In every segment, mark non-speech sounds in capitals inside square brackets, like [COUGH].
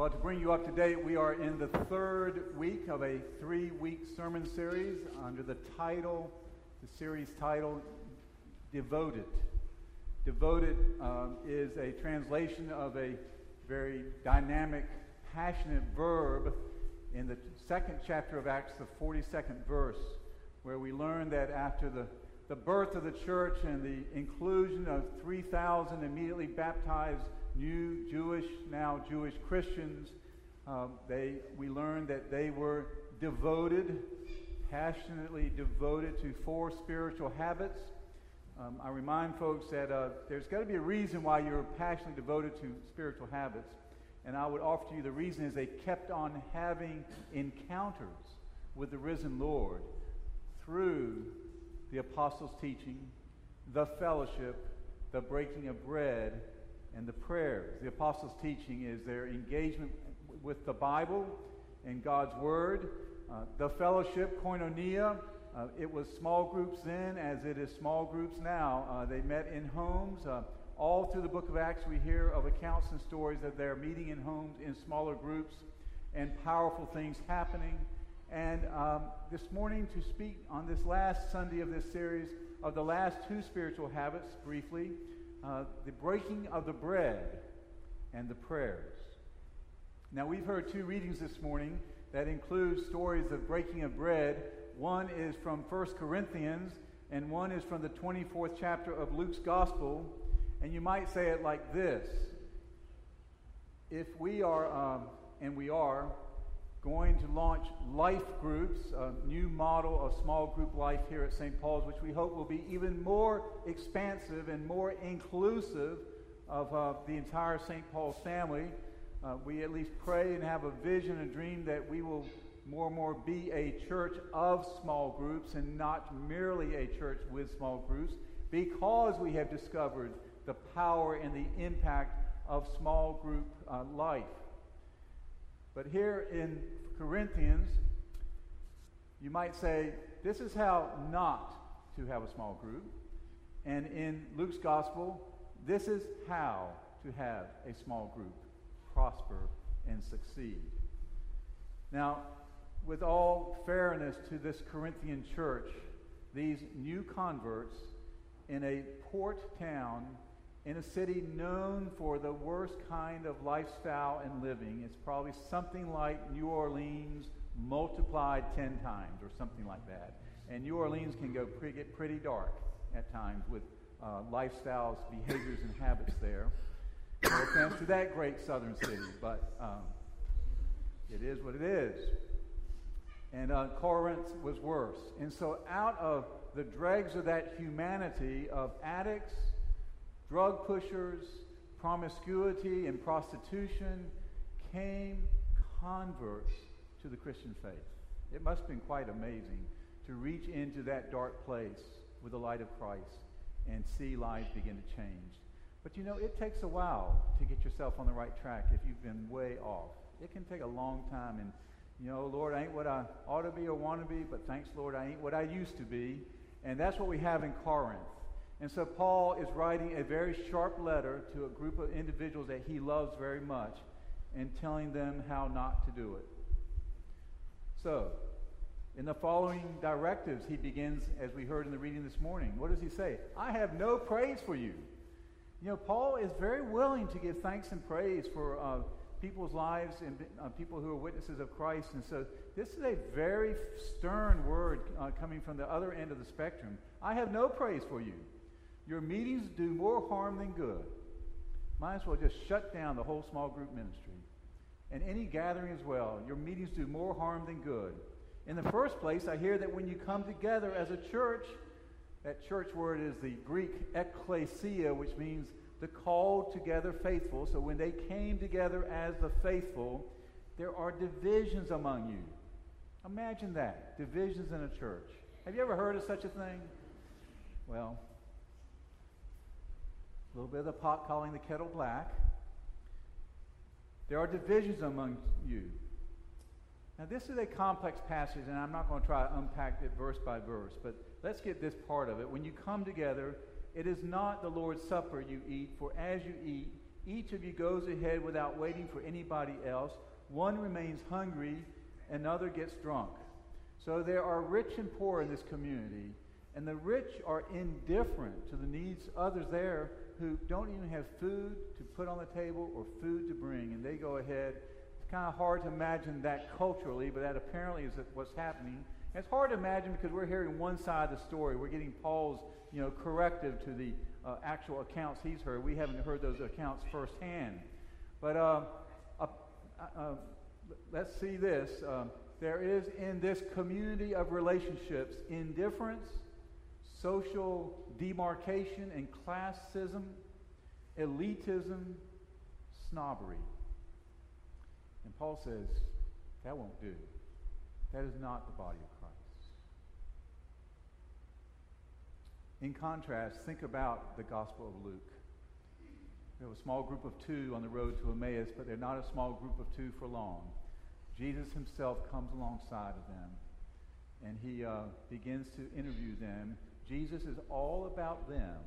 Well, to bring you up to date, we are in the third week of a three week sermon series under the title, the series title, Devoted. Devoted um, is a translation of a very dynamic, passionate verb in the second chapter of Acts, the 42nd verse, where we learn that after the, the birth of the church and the inclusion of 3,000 immediately baptized new Jewish, now Jewish Christians. Um, they, we learned that they were devoted, passionately devoted to four spiritual habits. Um, I remind folks that uh, there's got to be a reason why you're passionately devoted to spiritual habits. And I would offer to you the reason is they kept on having encounters with the risen Lord through the apostles' teaching, the fellowship, the breaking of bread, and the prayers. The apostles' teaching is their engagement with the Bible and God's Word. Uh, the fellowship, koinonia, uh, it was small groups then as it is small groups now. Uh, they met in homes. Uh, all through the book of Acts, we hear of accounts and stories of their meeting in homes in smaller groups and powerful things happening. And um, this morning, to speak on this last Sunday of this series of the last two spiritual habits, briefly, uh, the breaking of the bread and the prayers. Now, we've heard two readings this morning that include stories of breaking of bread. One is from 1 Corinthians, and one is from the 24th chapter of Luke's Gospel. And you might say it like this If we are, um, and we are, going to launch life groups, a new model of small group life here at St. Paul's, which we hope will be even more expansive and more inclusive of uh, the entire St. Paul's family. Uh, we at least pray and have a vision and dream that we will more and more be a church of small groups and not merely a church with small groups because we have discovered the power and the impact of small group uh, life. But here in Corinthians, you might say, this is how not to have a small group. And in Luke's gospel, this is how to have a small group prosper and succeed. Now, with all fairness to this Corinthian church, these new converts in a port town in a city known for the worst kind of lifestyle and living. It's probably something like New Orleans multiplied 10 times or something like that. And New Orleans can go pretty, get pretty dark at times with uh, lifestyles, behaviors, and habits there. No offense to that great southern city, but um, it is what it is. And uh, Corinth was worse. And so, out of the dregs of that humanity of addicts, drug pushers, promiscuity, and prostitution came converts to the Christian faith. It must have been quite amazing to reach into that dark place with the light of Christ and see lives begin to change. But you know, it takes a while to get yourself on the right track if you've been way off. It can take a long time. And, you know, Lord, I ain't what I ought to be or want to be, but thanks, Lord, I ain't what I used to be. And that's what we have in Corinth. And so Paul is writing a very sharp letter to a group of individuals that he loves very much and telling them how not to do it. So, in the following directives, he begins, as we heard in the reading this morning. What does he say? I have no praise for you. You know, Paul is very willing to give thanks and praise for uh, people's lives and uh, people who are witnesses of Christ. And so, this is a very stern word uh, coming from the other end of the spectrum. I have no praise for you. Your meetings do more harm than good. Might as well just shut down the whole small group ministry. And any gathering as well. Your meetings do more harm than good. In the first place, I hear that when you come together as a church, that church word is the Greek ekklesia, which means the called together faithful. So when they came together as the faithful, there are divisions among you. Imagine that divisions in a church. Have you ever heard of such a thing? Well, a little bit of the pot calling the kettle black. There are divisions among you. Now, this is a complex passage, and I'm not going to try to unpack it verse by verse, but let's get this part of it. When you come together, it is not the Lord's Supper you eat, for as you eat, Each of you goes ahead without waiting for anybody else. One remains hungry, another gets drunk. So there are rich and poor in this community, and the rich are indifferent to the needs others there who don't even have food to put on the table or food to bring, and they go ahead. It's kind of hard to imagine that culturally, but that apparently is what's happening. It's hard to imagine because we're hearing one side of the story. We're getting Paul's, you know, corrective to the uh, actual accounts he's heard. We haven't heard those accounts firsthand. But uh, uh, uh let's see this. Um, there is in this community of relationships indifference, social demarcation and classism, elitism, snobbery. And Paul says, that won't do. That is not the body of Christ. In contrast, think about the Gospel of Luke. We have a small group of two on the road to Emmaus, but they're not a small group of two for long. Jesus himself comes alongside of them, and he uh, begins to interview them. Jesus is all about them.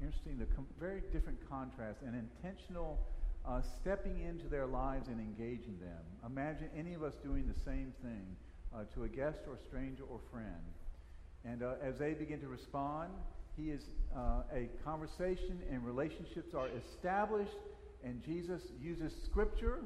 Interesting, the com- very different contrast and intentional uh, stepping into their lives and engaging them. Imagine any of us doing the same thing uh, to a guest or stranger or friend. And uh, as they begin to respond, he is uh, a conversation and relationships are established, and Jesus uses scripture,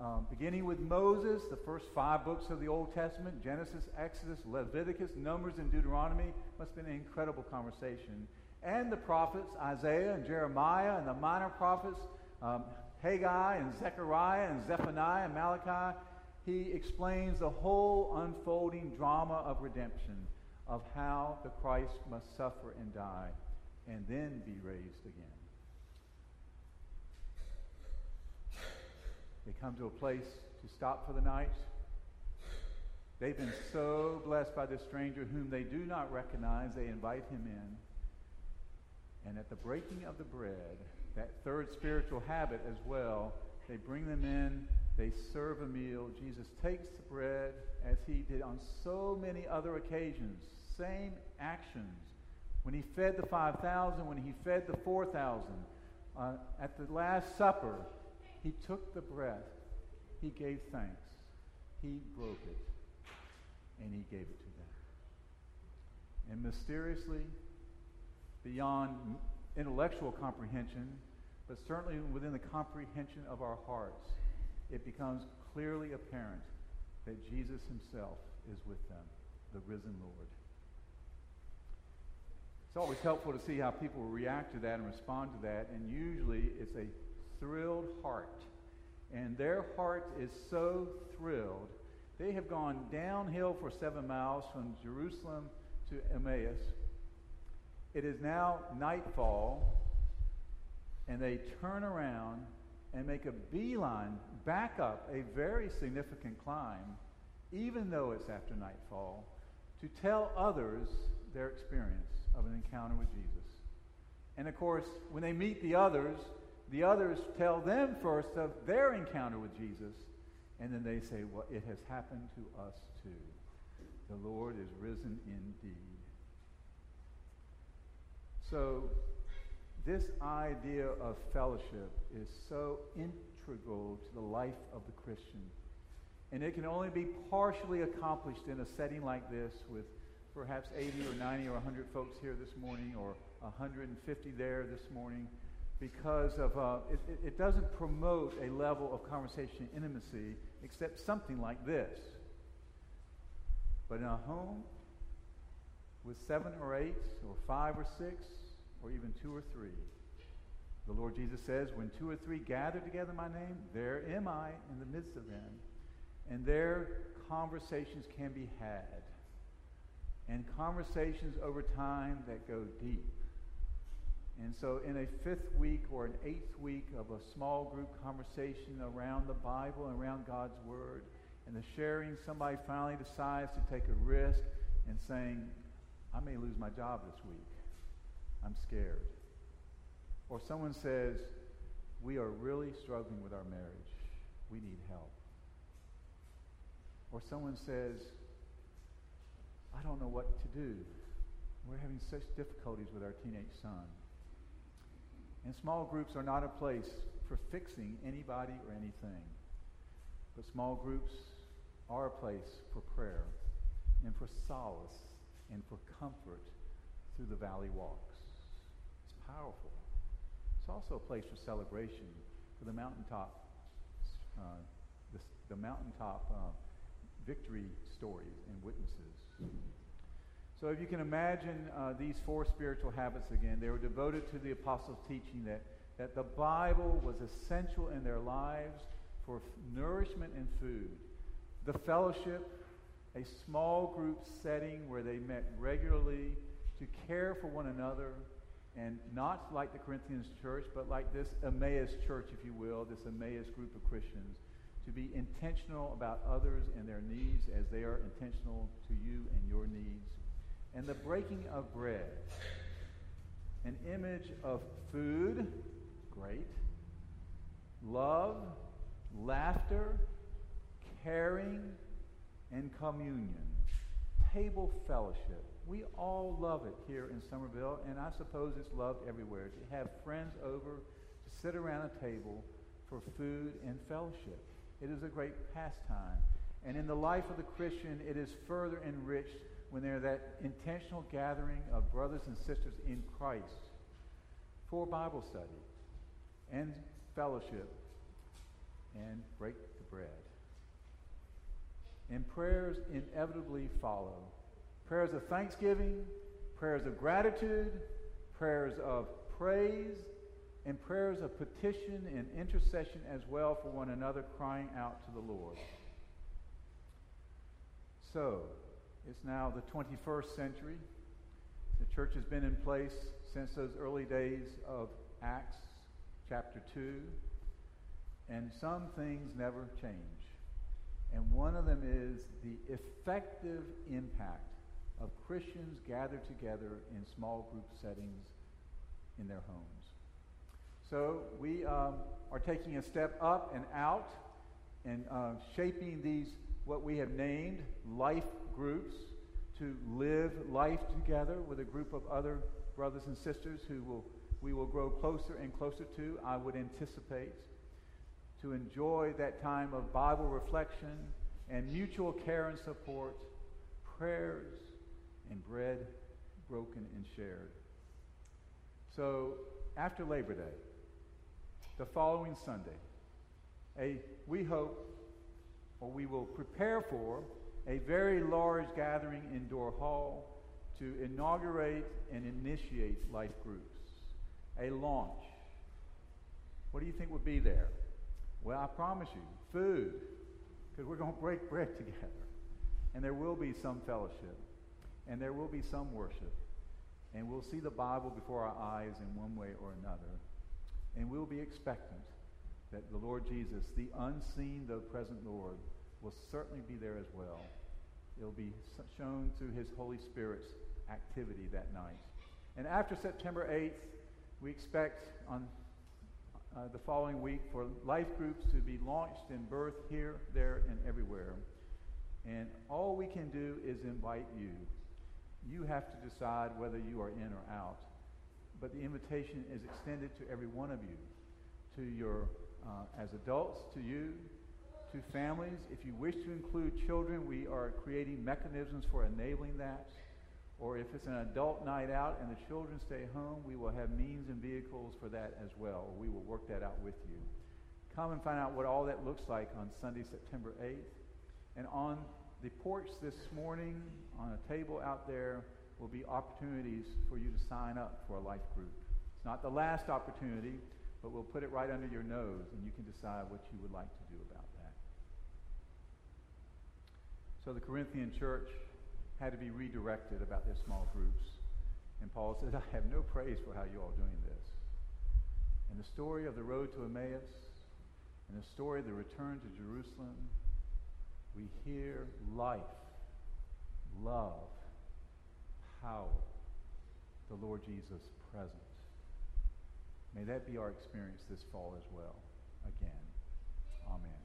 um, beginning with Moses, the first five books of the Old Testament Genesis, Exodus, Leviticus, Numbers, and Deuteronomy. Must have been an incredible conversation. And the prophets, Isaiah and Jeremiah, and the minor prophets, um, Haggai and Zechariah and Zephaniah and Malachi. He explains the whole unfolding drama of redemption of how the Christ must suffer and die and then be raised again. They come to a place to stop for the night. They've been so blessed by this stranger whom they do not recognize. They invite him in. And at the breaking of the bread, that third spiritual habit as well, they bring them in, they serve a meal. Jesus takes the bread as he did on so many other occasions, same actions. When he fed the 5,000, when he fed the 4,000, uh, at the Last Supper, he took the bread, he gave thanks, he broke it, and he gave it to them. And mysteriously, beyond intellectual comprehension, but certainly within the comprehension of our hearts, it becomes clearly apparent that Jesus himself is with them, the risen Lord. It's always helpful to see how people react to that and respond to that, and usually it's a thrilled heart. And their heart is so thrilled. They have gone downhill for seven miles from Jerusalem to Emmaus. It is now nightfall, and they turn around and make a beeline back up a very significant climb, even though it's after nightfall, to tell others their experience of an encounter with Jesus. And of course, when they meet the others, the others tell them first of their encounter with Jesus, and then they say, Well, it has happened to us too. The Lord is risen indeed. So, this idea of fellowship is so integral to the life of the Christian. And it can only be partially accomplished in a setting like this with perhaps 80 or 90 or 100 folks here this morning or 150 there this morning because of uh, it, it, doesn't promote a level of conversation intimacy except something like this. But in a home with seven or eight or five or six or even two or three. The Lord Jesus says, when two or three gather together in my name, there am I in the midst of them. And their conversations can be had. And conversations over time that go deep. And so, in a fifth week or an eighth week of a small group conversation around the Bible and around God's Word, and the sharing, somebody finally decides to take a risk and saying, I may lose my job this week. I'm scared. Or someone says, we are really struggling with our marriage. We need help. Or someone says, I don't know what to do. We're having such difficulties with our teenage son. And small groups are not a place for fixing anybody or anything. But small groups are a place for prayer and for solace and for comfort through the valley walks. It's powerful. It's also a place for celebration for the mountaintop, uh, the, the, mountaintop uh, victory stories and witnesses. So if you can imagine uh, these four spiritual habits again, they were devoted to the apostles' teaching that, that the Bible was essential in their lives for f- nourishment and food. The fellowship, a small group setting where they met regularly to care for one another, and not like the Corinthians church, but like this Emmaus church, if you will, this Emmaus group of Christians, to be intentional about others and their needs as they are intentional to you and your needs and the breaking of bread. An image of food, great, love, laughter, caring, and communion. Table fellowship. We all love it here in Summerville, and I suppose it's loved everywhere. To have friends over, to sit around a table for food and fellowship. It is a great pastime. And in the life of the Christian, it is further enriched when they're that intentional gathering of brothers and sisters in Christ for Bible study and fellowship and break the bread. And prayers inevitably follow. Prayers of thanksgiving, prayers of gratitude, prayers of praise, and prayers of petition and intercession as well for one another, crying out to the Lord. So, it's now the 21st century. The church has been in place since those early days of Acts chapter 2. And some things never change. And one of them is the effective impact of Christians gathered together in small group settings in their homes. So we um, are taking a step up and out and uh, shaping these, what we have named life groups to live life together with a group of other brothers and sisters who will we will grow closer and closer to, I would anticipate, to enjoy that time of Bible reflection and mutual care and support, prayers and bread broken and shared. So after Labor Day, the following Sunday, a we hope or we will prepare for a very large gathering in Door Hall to inaugurate and initiate life groups. A launch. What do you think would be there? Well, I promise you, food, because we're going to break bread [LAUGHS] together. And there will be some fellowship, and there will be some worship, and we'll see the Bible before our eyes in one way or another. And we'll be expectant that the Lord Jesus, the unseen though present Lord, will certainly be there as well. It'll be shown through his Holy Spirit's activity that night. And after September 8th, we expect on uh, the following week for life groups to be launched and birthed here, there, and everywhere. And all we can do is invite you. You have to decide whether you are in or out. But the invitation is extended to every one of you, to your, uh, as adults, to you, to families. If you wish to include children, we are creating mechanisms for enabling that. Or if it's an adult night out and the children stay home, we will have means and vehicles for that as well. We will work that out with you. Come and find out what all that looks like on Sunday, September 8th. And on the porch this morning, on a table out there, will be opportunities for you to sign up for a life group. It's not the last opportunity, but we'll put it right under your nose and you can decide what you would like to do about that. So the Corinthian church had to be redirected about their small groups. And Paul says, I have no praise for how you all are doing this. And the story of the road to Emmaus and the story of the return to Jerusalem, we hear life, love, power, the Lord Jesus present. May that be our experience this fall as well. Again. Amen.